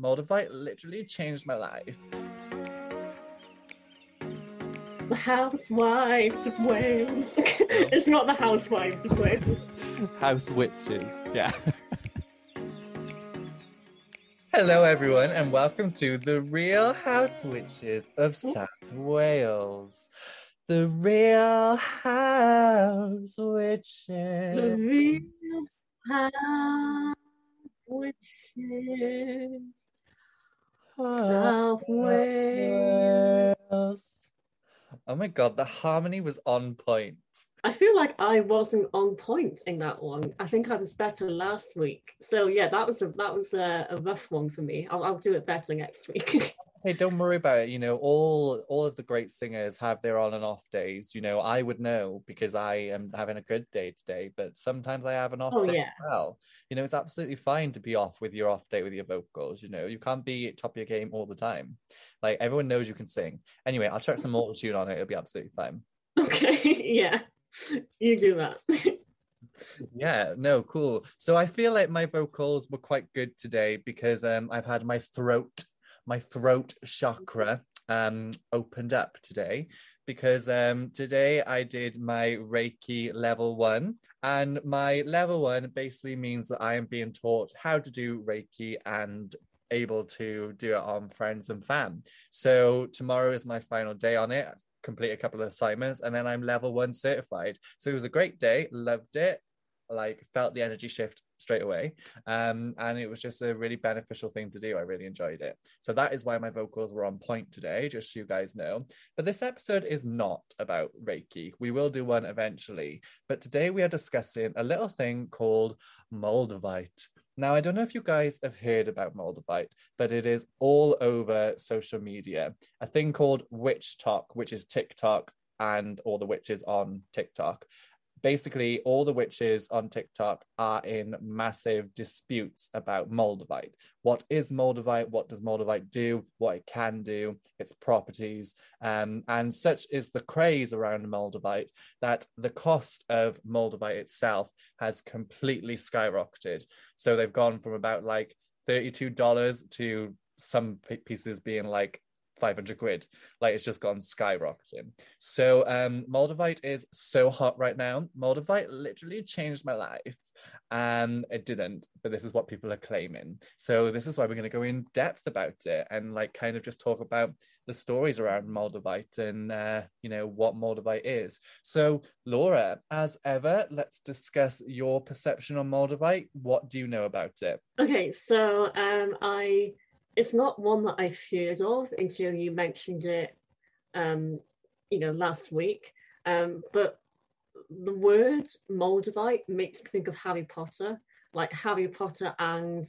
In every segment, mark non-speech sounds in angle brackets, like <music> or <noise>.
Moldavite literally changed my life. The Housewives of Wales. <laughs> it's not the Housewives of Wales. House witches, yeah. <laughs> Hello, everyone, and welcome to the Real House Witches of South Wales. The Real House Witches. The Real House Witches. South Wales. Oh my god, the harmony was on point. I feel like I wasn't on point in that one. I think I was better last week. So yeah, that was a that was a, a rough one for me. I'll, I'll do it better next week. <laughs> hey, don't worry about it. You know, all all of the great singers have their on and off days. You know, I would know because I am having a good day today, but sometimes I have an off Oh, day yeah. as well. You know, it's absolutely fine to be off with your off day with your vocals. You know, you can't be at top of your game all the time. Like everyone knows you can sing. Anyway, I'll chuck some more tune on it. It'll be absolutely fine. <laughs> okay, yeah, you do that. <laughs> Yeah, no, cool. So I feel like my vocals were quite good today because um I've had my throat, my throat chakra um opened up today because um today I did my Reiki level 1 and my level 1 basically means that I am being taught how to do Reiki and able to do it on friends and fam. So tomorrow is my final day on it. Complete a couple of assignments and then I'm level 1 certified. So it was a great day, loved it like felt the energy shift straight away. Um and it was just a really beneficial thing to do. I really enjoyed it. So that is why my vocals were on point today just so you guys know. But this episode is not about reiki. We will do one eventually. But today we are discussing a little thing called moldavite. Now, I don't know if you guys have heard about Moldavite, but it is all over social media. A thing called WitchTok, which is TikTok and all the witches on TikTok basically all the witches on TikTok are in massive disputes about Moldavite. What is Moldavite? What does Moldavite do? What it can do, its properties. Um, and such is the craze around Moldavite that the cost of Moldavite itself has completely skyrocketed. So they've gone from about like $32 to some pieces being like 500 quid. Like it's just gone skyrocketing. So um moldavite is so hot right now. Moldavite literally changed my life. Um it didn't but this is what people are claiming. So this is why we're going to go in depth about it and like kind of just talk about the stories around moldavite and uh you know what moldavite is. So laura as ever let's discuss your perception on moldavite. What do you know about it? Okay, so um, I it's not one that I've heard of until you mentioned it, um, you know, last week. Um, but the word Moldavite makes me think of Harry Potter, like Harry Potter and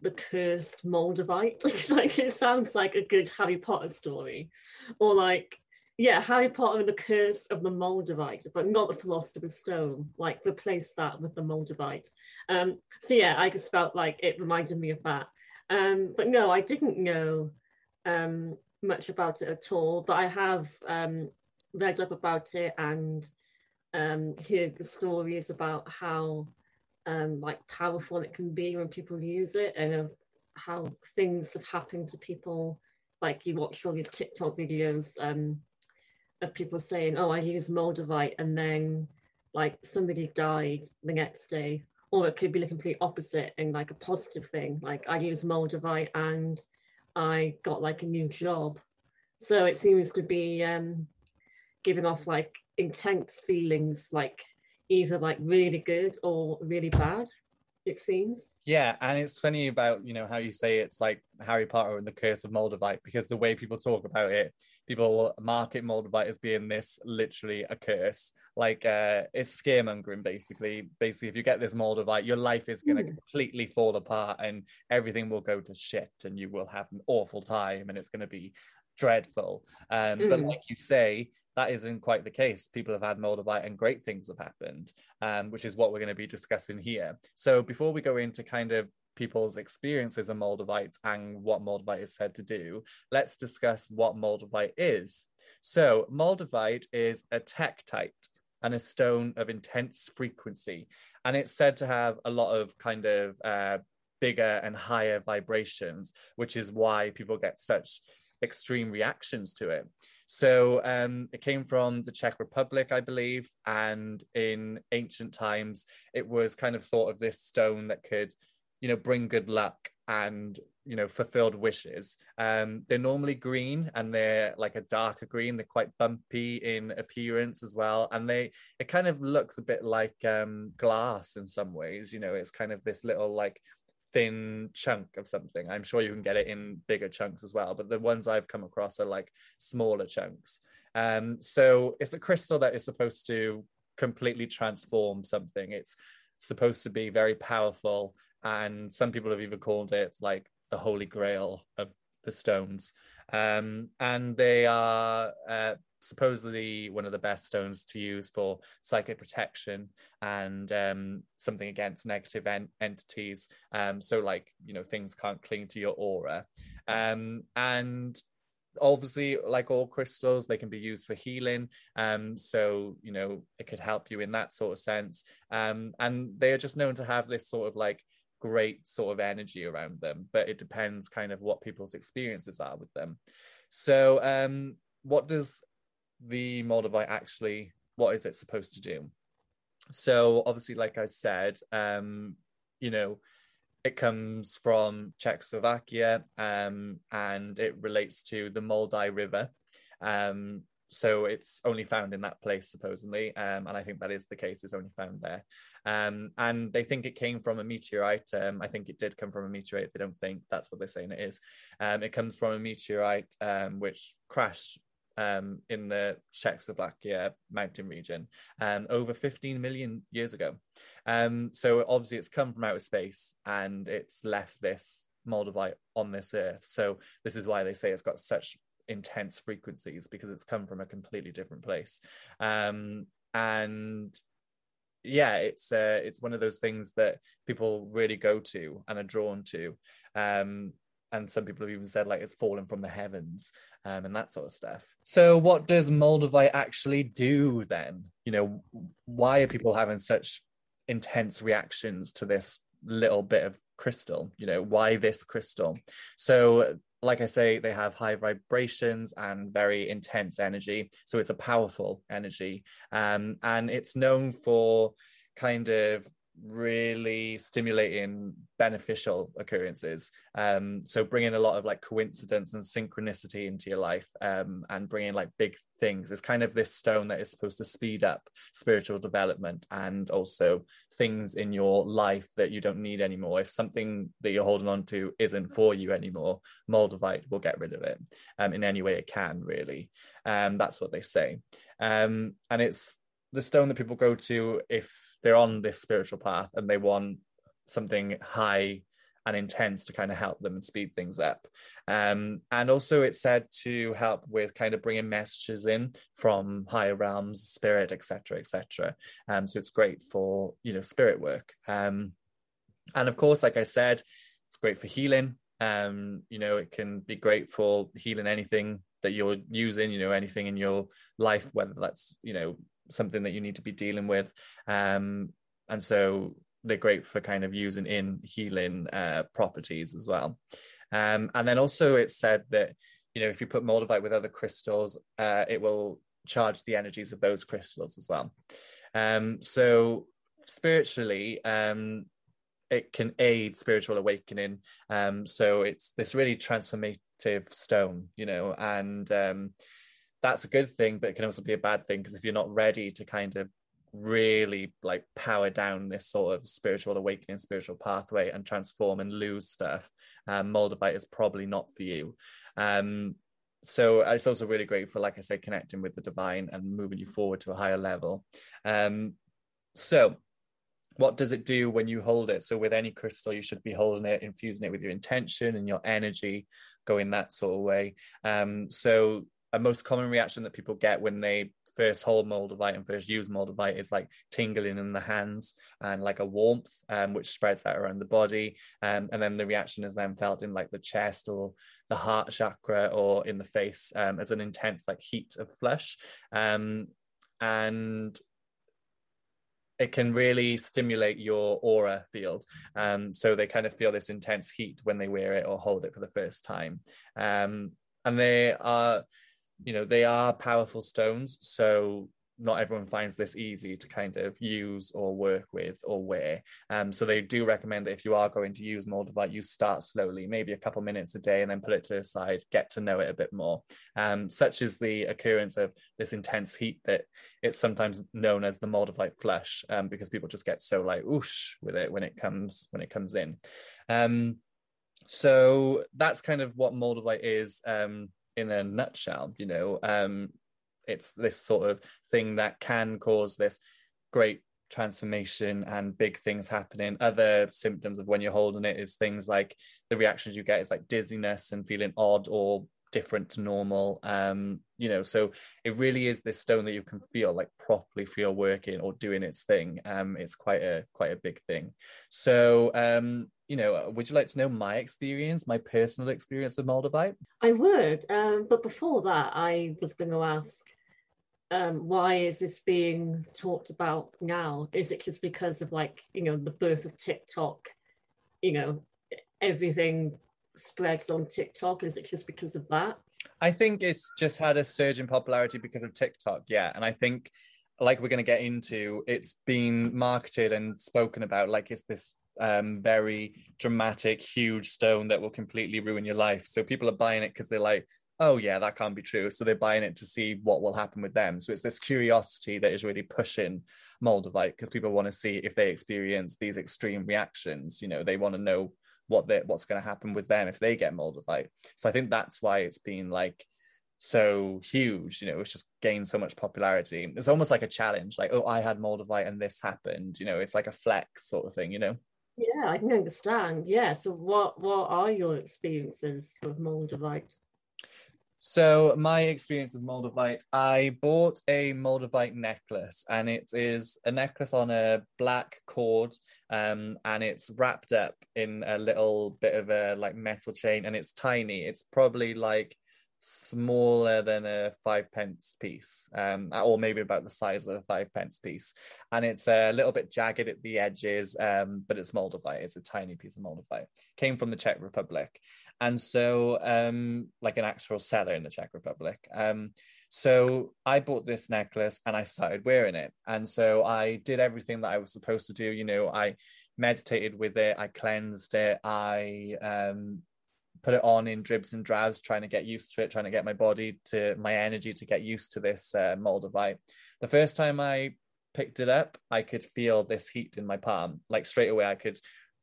the cursed Moldavite. <laughs> like it sounds like a good Harry Potter story, or like yeah, Harry Potter and the Curse of the Moldavite, but not the Philosopher's Stone. Like replace that with the Moldavite. Um, so yeah, I just felt like it reminded me of that. Um, but no, I didn't know um, much about it at all. But I have um, read up about it and um, heard the stories about how um, like powerful it can be when people use it, and of how things have happened to people. Like you watch all these TikTok videos um, of people saying, "Oh, I use Moldavite," and then like somebody died the next day or it could be the complete opposite and like a positive thing. Like i use moldavite and i got like a new job. So it seems to be um giving off like intense feelings like either like really good or really bad it seems. Yeah, and it's funny about you know how you say it's like Harry Potter and the Curse of Moldavite because the way people talk about it, people market Moldavite as being this literally a curse. Like uh it's scaremongering basically. Basically, if you get this Moldavite, your life is gonna Hmm. completely fall apart and everything will go to shit and you will have an awful time and it's gonna be dreadful. Um, but Mm. like you say, that isn't quite the case. People have had Moldavite and great things have happened, um, which is what we're going to be discussing here. So before we go into kind of people's experiences of Moldavite and what Moldavite is said to do, let's discuss what Moldavite is. So Moldavite is a tektite and a stone of intense frequency, and it's said to have a lot of kind of uh, bigger and higher vibrations, which is why people get such extreme reactions to it. So um, it came from the Czech Republic, I believe, and in ancient times, it was kind of thought of this stone that could, you know, bring good luck and you know fulfilled wishes. Um, they're normally green and they're like a darker green. They're quite bumpy in appearance as well, and they it kind of looks a bit like um, glass in some ways. You know, it's kind of this little like thin chunk of something. I'm sure you can get it in bigger chunks as well, but the ones I've come across are like smaller chunks. Um, so it's a crystal that is supposed to completely transform something. It's supposed to be very powerful, and some people have even called it like the holy grail of the stones. Um, and they are uh, supposedly one of the best stones to use for psychic protection and um, something against negative en- entities. Um, so, like, you know, things can't cling to your aura. Um, and obviously like all crystals they can be used for healing um so you know it could help you in that sort of sense um and they are just known to have this sort of like great sort of energy around them but it depends kind of what people's experiences are with them so um what does the Moldavite actually, what is it supposed to do? So obviously, like I said, um, you know, it comes from Czechoslovakia um, and it relates to the Moldau River. Um, so it's only found in that place supposedly um, and i think that is the case it's only found there um, and they think it came from a meteorite um, i think it did come from a meteorite they don't think that's what they're saying it is um, it comes from a meteorite um, which crashed um, in the Czechoslovakia mountain region over 15 million years ago. So obviously, it's come from outer space and it's left this Moldavite on this earth. So this is why they say it's got such intense frequencies because it's come from a completely different place. Um, and yeah, it's uh, it's one of those things that people really go to and are drawn to. Um, and some people have even said like it's fallen from the heavens um, and that sort of stuff. So, what does Moldavite actually do then? You know, why are people having such intense reactions to this little bit of crystal? You know, why this crystal? So, like I say, they have high vibrations and very intense energy. So, it's a powerful energy. Um, and it's known for kind of really stimulating beneficial occurrences. Um so bringing a lot of like coincidence and synchronicity into your life um and bringing like big things. It's kind of this stone that is supposed to speed up spiritual development and also things in your life that you don't need anymore. If something that you're holding on to isn't for you anymore moldavite will get rid of it um in any way it can really. Um that's what they say. Um and it's the stone that people go to if they're on this spiritual path and they want something high and intense to kind of help them and speed things up. Um, and also, it's said to help with kind of bringing messages in from higher realms, spirit, etc., etc. Um, so it's great for you know spirit work. Um, and of course, like I said, it's great for healing. Um, you know, it can be great for healing anything that you're using. You know, anything in your life, whether that's you know something that you need to be dealing with. Um, and so they're great for kind of using in healing uh, properties as well. Um, and then also it's said that, you know, if you put moldavite with other crystals, uh, it will charge the energies of those crystals as well. Um, so spiritually, um, it can aid spiritual awakening. Um, so it's this really transformative stone, you know, and um, that's a good thing, but it can also be a bad thing because if you're not ready to kind of really like power down this sort of spiritual awakening, spiritual pathway and transform and lose stuff, um, Moldavite is probably not for you. Um, so it's also really great for, like I said, connecting with the divine and moving you forward to a higher level. Um, so what does it do when you hold it? So with any crystal, you should be holding it, infusing it with your intention and your energy, going that sort of way. Um, so a most common reaction that people get when they first hold moldavite and first use moldavite is like tingling in the hands and like a warmth um, which spreads out around the body um, and then the reaction is then felt in like the chest or the heart chakra or in the face um, as an intense like heat of flesh um, and it can really stimulate your aura field. Um, so they kind of feel this intense heat when they wear it or hold it for the first time. Um, and they are, you know, they are powerful stones. So not everyone finds this easy to kind of use or work with or wear. Um, so they do recommend that if you are going to use Moldavite, you start slowly, maybe a couple minutes a day, and then put it to the side, get to know it a bit more. Um, such as the occurrence of this intense heat that it's sometimes known as the Moldavite flush, um, because people just get so like whoosh with it when it comes when it comes in. Um, so that's kind of what Moldavite is um, in a nutshell. You know, um, it's this sort of thing that can cause this great transformation and big things happening. Other symptoms of when you're holding it is things like the reactions you get is like dizziness and feeling odd or different to normal. Um, you know, so it really is this stone that you can feel like properly feel working or doing its thing. Um, it's quite a quite a big thing. So um, you know, would you like to know my experience, my personal experience with Moldavite? I would, um, but before that, I was going to ask um, why is this being talked about now? Is it just because of like, you know, the birth of TikTok? You know, everything spreads on TikTok. Is it just because of that? I think it's just had a surge in popularity because of TikTok, yeah. And I think, like we're going to get into, it's been marketed and spoken about like it's this um, very dramatic, huge stone that will completely ruin your life. So people are buying it because they're like, oh yeah, that can't be true. So they're buying it to see what will happen with them. So it's this curiosity that is really pushing Moldavite because people want to see if they experience these extreme reactions. You know, they want to know what they what's going to happen with them if they get Moldavite. So I think that's why it's been like so huge. You know, it's just gained so much popularity. It's almost like a challenge, like oh, I had Moldavite and this happened. You know, it's like a flex sort of thing. You know. Yeah, I can understand. Yeah. So what what are your experiences with Moldavite? So my experience with Moldavite, I bought a Moldavite necklace, and it is a necklace on a black cord, um, and it's wrapped up in a little bit of a like metal chain, and it's tiny. It's probably like smaller than a five pence piece, um, or maybe about the size of a five pence piece. And it's a little bit jagged at the edges, um, but it's Moldavite. It's a tiny piece of Moldavite. Came from the Czech Republic and so um, like an actual seller in the Czech Republic. Um, so I bought this necklace and I started wearing it, and so I did everything that I was supposed to do. You know, I meditated with it, I cleansed it, I um, put it on in dribs and drabs, trying to get used to it, trying to get my body to my energy to get used to this uh, Moldavite. The first time I picked it up, I could feel this heat in my palm. Like straight away, I could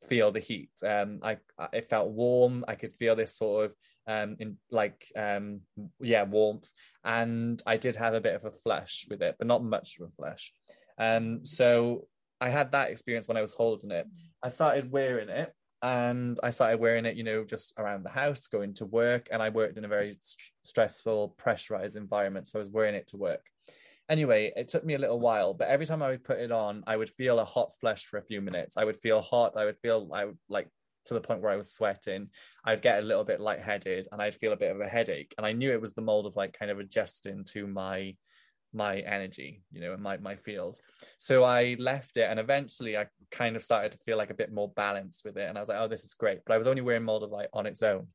feel the heat. Um, I it felt warm. I could feel this sort of um in like um yeah warmth, and I did have a bit of a flush with it, but not much of a flush. Um, so I had that experience when I was holding it. I started wearing it, and I started wearing it, you know, just around the house, going to work, and I worked in a very st- stressful, pressurized environment, so I was wearing it to work. Anyway, it took me a little while, but every time I would put it on, I would feel a hot flush for a few minutes. I would feel hot. I would feel I would like to the point where I was sweating. I'd get a little bit lightheaded and I'd feel a bit of a headache. And I knew it was the mold of like kind of adjusting to my my energy, you know, in my my field. So I left it and eventually I kind of started to feel like a bit more balanced with it. And I was like, oh, this is great. But I was only wearing Moldavite on its own.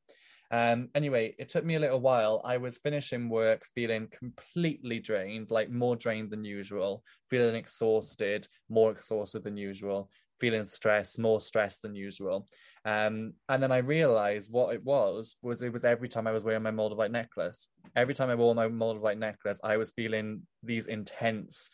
Um, anyway, it took me a little while. I was finishing work feeling completely drained, like more drained than usual, feeling exhausted, more exhausted than usual, feeling stressed, more stressed than usual. Um, and then I realized what it was was it was every time I was wearing my Moldavite necklace. Every time I wore my Moldavite necklace, I was feeling these intense,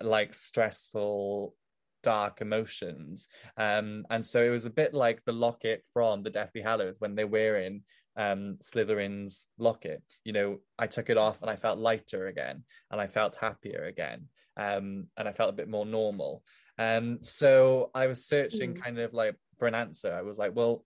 like stressful dark emotions. Um, and so it was a bit like the locket from the Deathly Hallows when they're wearing um, Slytherin's locket. You know, I took it off and I felt lighter again, and I felt happier again, um, and I felt a bit more normal. Um, so I was searching mm. kind of like for an answer. I was like, well,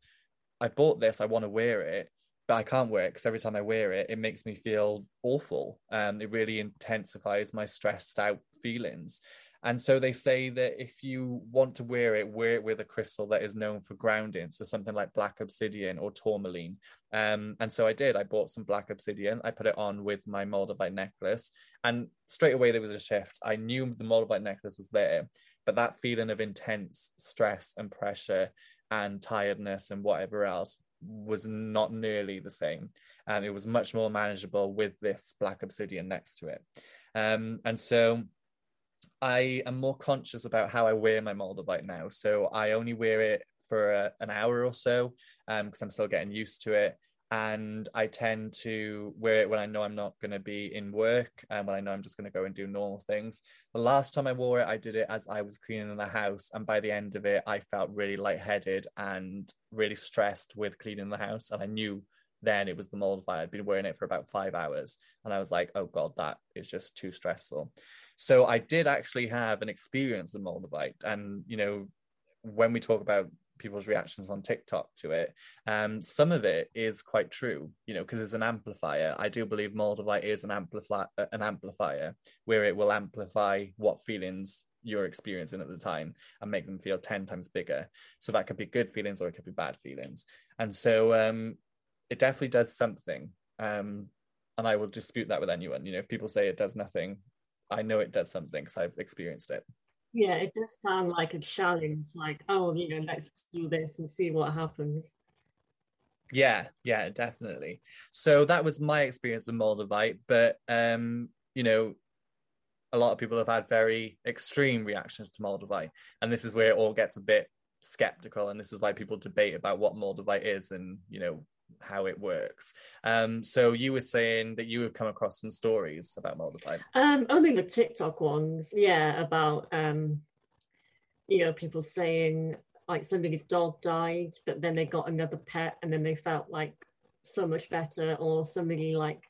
I bought this, I want to wear it, but I can't wear it because every time I wear it, it makes me feel awful. Um, it really intensifies my stressed out feelings. And so they say that if you want to wear it, wear it with a crystal that is known for grounding. So something like black obsidian or tourmaline. Um, and so I did. I bought some black obsidian. I put it on with my Moldavite necklace. And straight away there was a shift. I knew the Moldavite necklace was there, but that feeling of intense stress and pressure and tiredness and whatever else was not nearly the same. And it was much more manageable with this black obsidian next to it. Um, and so I am more conscious about how I wear my Moldavite now. So I only wear it for a, an hour or so because um, I'm still getting used to it and I tend to wear it when I know I'm not going to be in work and when I know I'm just going to go and do normal things. The last time I wore it, I did it as I was cleaning the house, and by the end of it, I felt really lightheaded and really stressed with cleaning the house, and I knew then it was the Moldavite. I'd been wearing it for about five hours, and I was like, "Oh God, that is just too stressful." So I did actually have an experience with Moldavite, and you know, when we talk about people's reactions on TikTok to it. Um, some of it is quite true, you know, because it's an amplifier. I do believe Moldavite is an amplifier, an amplifier where it will amplify what feelings you're experiencing at the time and make them feel 10 times bigger. So that could be good feelings or it could be bad feelings. And so um, it definitely does something. Um, and I will dispute that with anyone. You know, if people say it does nothing, I know it does something because I've experienced it. Yeah, it does sound like a challenge, like, oh, you know, let's do this and see what happens. Yeah, yeah, definitely. So that was my experience with Moldavite, but um, you know, a lot of people have had very extreme reactions to Moldavite, and this is where it all gets a bit skeptical, and this is why people debate about what Moldavite is and you know how it works. Um, so you were saying that you have come across some stories about Moldavite. Um, only the TikTok ones, yeah, about um, you know people saying like somebody's dog died, but then they got another pet, and then they felt like so much better, or somebody like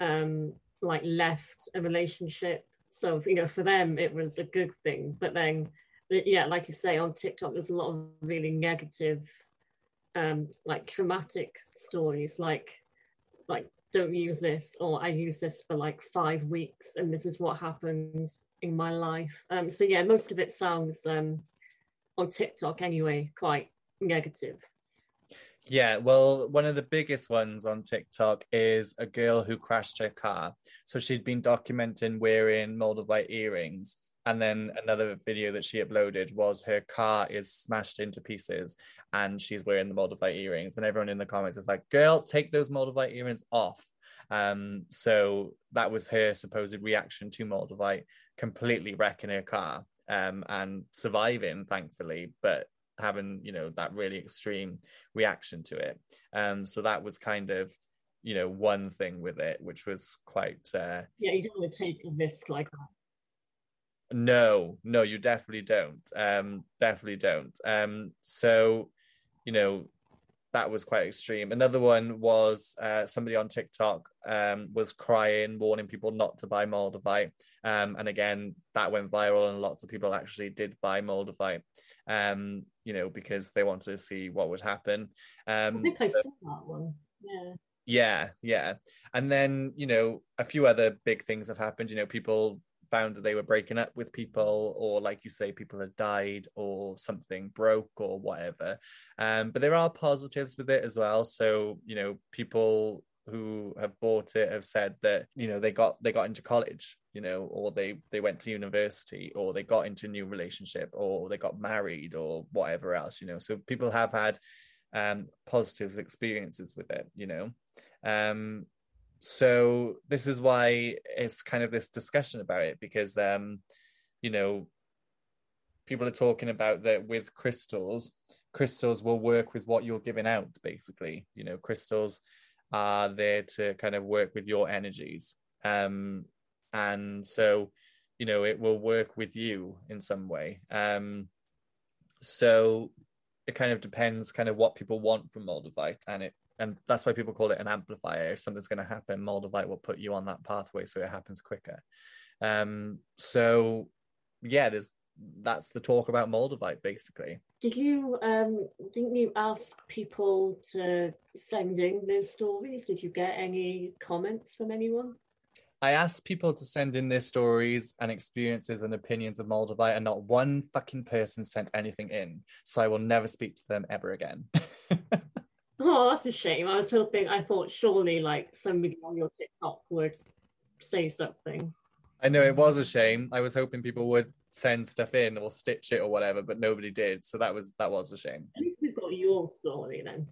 um, like left a relationship. So you know, for them it was a good thing, but then yeah, like you say on TikTok, there's a lot of really negative um, like traumatic stories, like like don't use this, or I use this for like five weeks, and this is what happened in my life. Um, so yeah, most of it sounds um, on TikTok anyway quite negative. Yeah, well, one of the biggest ones on TikTok is a girl who crashed her car. So she'd been documenting wearing Moldavite earrings and then another video that she uploaded was her car is smashed into pieces and she's wearing the Moldavite earrings. And everyone in the comments is like, girl, take those Moldavite earrings off. Um, so that was her supposed reaction to Moldavite, completely wrecking her car um, and surviving, thankfully, but having, you know, that really extreme reaction to it. Um, so that was kind of, you know, one thing with it, which was quite. Uh, yeah, you don't want to take a risk like that. No, no, you definitely don't. Um, definitely don't. Um, so, you know, that was quite extreme. Another one was uh, somebody on TikTok um, was crying, warning people not to buy Moldavite. Um, and again, that went viral, and lots of people actually did buy Moldavite, um, you know, because they wanted to see what would happen. Um, I think I saw that one. Yeah. Yeah, yeah. And then, you know, a few other big things have happened. You know, people found that they were breaking up with people or like you say people had died or something broke or whatever. Um, but there are positives with it as well. So you know people who have bought it have said that you know they got they got into college you know or they they went to university or they got into a new relationship or they got married or whatever else you know. So people have had um positive experiences with it you know. Um so this is why it's kind of this discussion about it because um you know people are talking about that with crystals crystals will work with what you're giving out basically. You know crystals are there to kind of work with your energies. Um and so you know it will work with you in some way. Um so it kind of depends kind of what people want from moldavite and it and that's why people call it an amplifier. If something's going to happen, Moldavite will put you on that pathway so it happens quicker. Um, so yeah, there's that's the talk about Moldavite basically. Did you um didn't you ask people to send in their stories? Did you get any comments from anyone? I asked people to send in their stories and experiences and opinions of Moldavite, and not one fucking person sent anything in. So I will never speak to them ever again. <laughs> Oh, that's a shame. I was hoping, I thought surely like somebody on your TikTok would say something. I know it was a shame. I was hoping people would send stuff in or stitch it or whatever, but nobody did. So that was that was a shame. At least we've got your story then.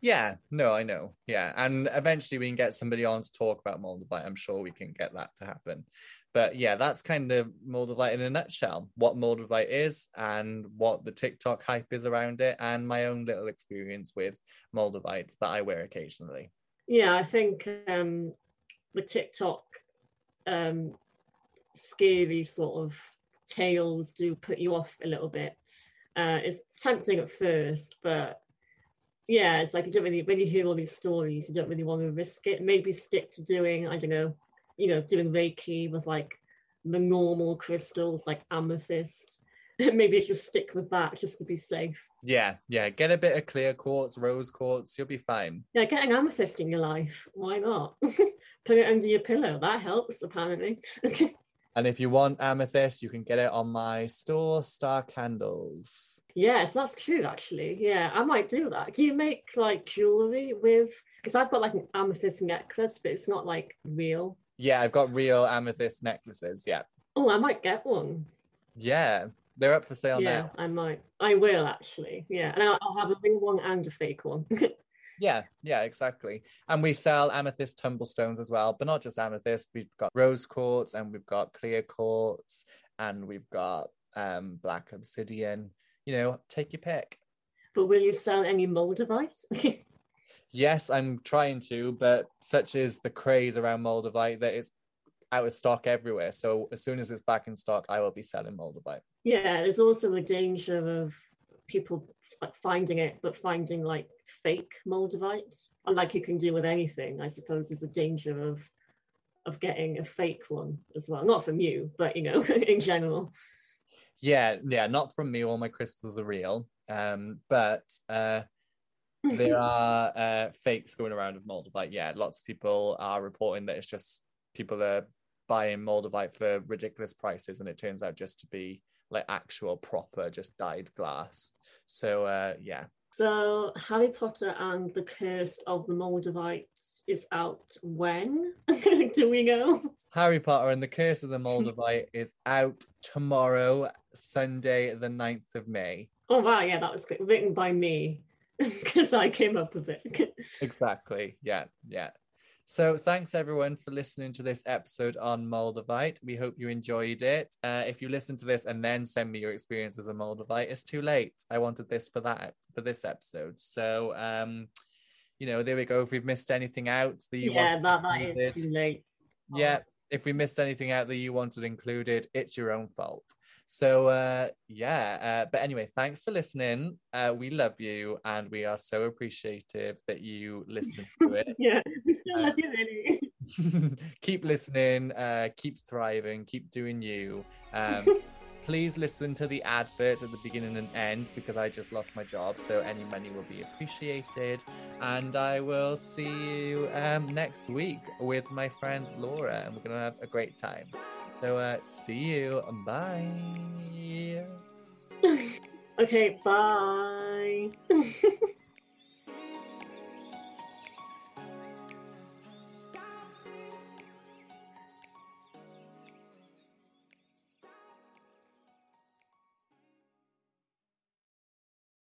Yeah, no, I know. Yeah, and eventually we can get somebody on to talk about Moldavite. I'm sure we can get that to happen. But yeah, that's kind of Moldavite in a nutshell. What Moldavite is and what the TikTok hype is around it, and my own little experience with Moldavite that I wear occasionally. Yeah, I think um, the TikTok um, scary sort of tales do put you off a little bit. Uh, it's tempting at first, but yeah, it's like you don't really when you hear all these stories, you don't really want to risk it. Maybe stick to doing, I don't know, you know, doing Reiki with like the normal crystals like amethyst. <laughs> Maybe just stick with that just to be safe. Yeah, yeah. Get a bit of clear quartz, rose quartz, you'll be fine. Yeah, get an amethyst in your life. Why not? <laughs> Put it under your pillow. That helps, apparently. <laughs> and if you want amethyst, you can get it on my store, Starre Candles. Yes, that's true, actually. Yeah, I might do that. Do you make like jewelry with? Because I've got like an amethyst necklace, but it's not like real. Yeah, I've got real amethyst necklaces. Yeah. Oh, I might get one. Yeah, they're up for sale yeah, now. I might. I will actually. Yeah, and I'll, I'll have a real one and a fake one. <laughs> yeah, yeah, exactly. And we sell amethyst tumblestones as well, but not just amethyst. We've got rose quartz and we've got clear quartz and we've got um, black obsidian. You know, take your pick. But will you sell any moldavite? <laughs> yes, I'm trying to, but such is the craze around moldavite that it's out of stock everywhere. So as soon as it's back in stock, I will be selling moldavite. Yeah, there's also the danger of people like finding it, but finding like fake moldavite, like you can do with anything. I suppose there's a danger of of getting a fake one as well. Not from you, but you know, <laughs> in general. Yeah, yeah, not from me. All my crystals are real. Um, but uh, there <laughs> are uh, fakes going around of moldavite. Yeah, lots of people are reporting that it's just people are buying moldavite for ridiculous prices, and it turns out just to be like actual proper just dyed glass. So uh, yeah. So Harry Potter and the Curse of the Moldavites is out when? <laughs> Do we know? Harry Potter and the Curse of the <laughs> Moldavite is out tomorrow, Sunday, the 9th of May. Oh wow, yeah, that was quick. Written by me. <laughs> Because I came up with it. <laughs> exactly. Yeah, yeah. So thanks everyone for listening to this episode on Moldavite. We hope you enjoyed it. Uh, if you listen to this and then send me your experience as a Moldavite, it's too late. I wanted this for that for this episode. So um, you know, there we go. If we've missed anything out that you yeah, that, that is too late. Yeah, if we missed anything out that you wanted included, it's your own fault. So uh, yeah, uh, but anyway, thanks for listening. Uh, we love you, and we are so appreciative that you listen to it. <laughs> yeah, we still love you, really. <laughs> keep listening, uh, keep thriving, keep doing you. Um, <laughs> please listen to the advert at the beginning and end because I just lost my job, so any money will be appreciated. And I will see you um, next week with my friend Laura, and we're gonna have a great time. So uh, see you. Bye. <laughs> okay, bye. <laughs>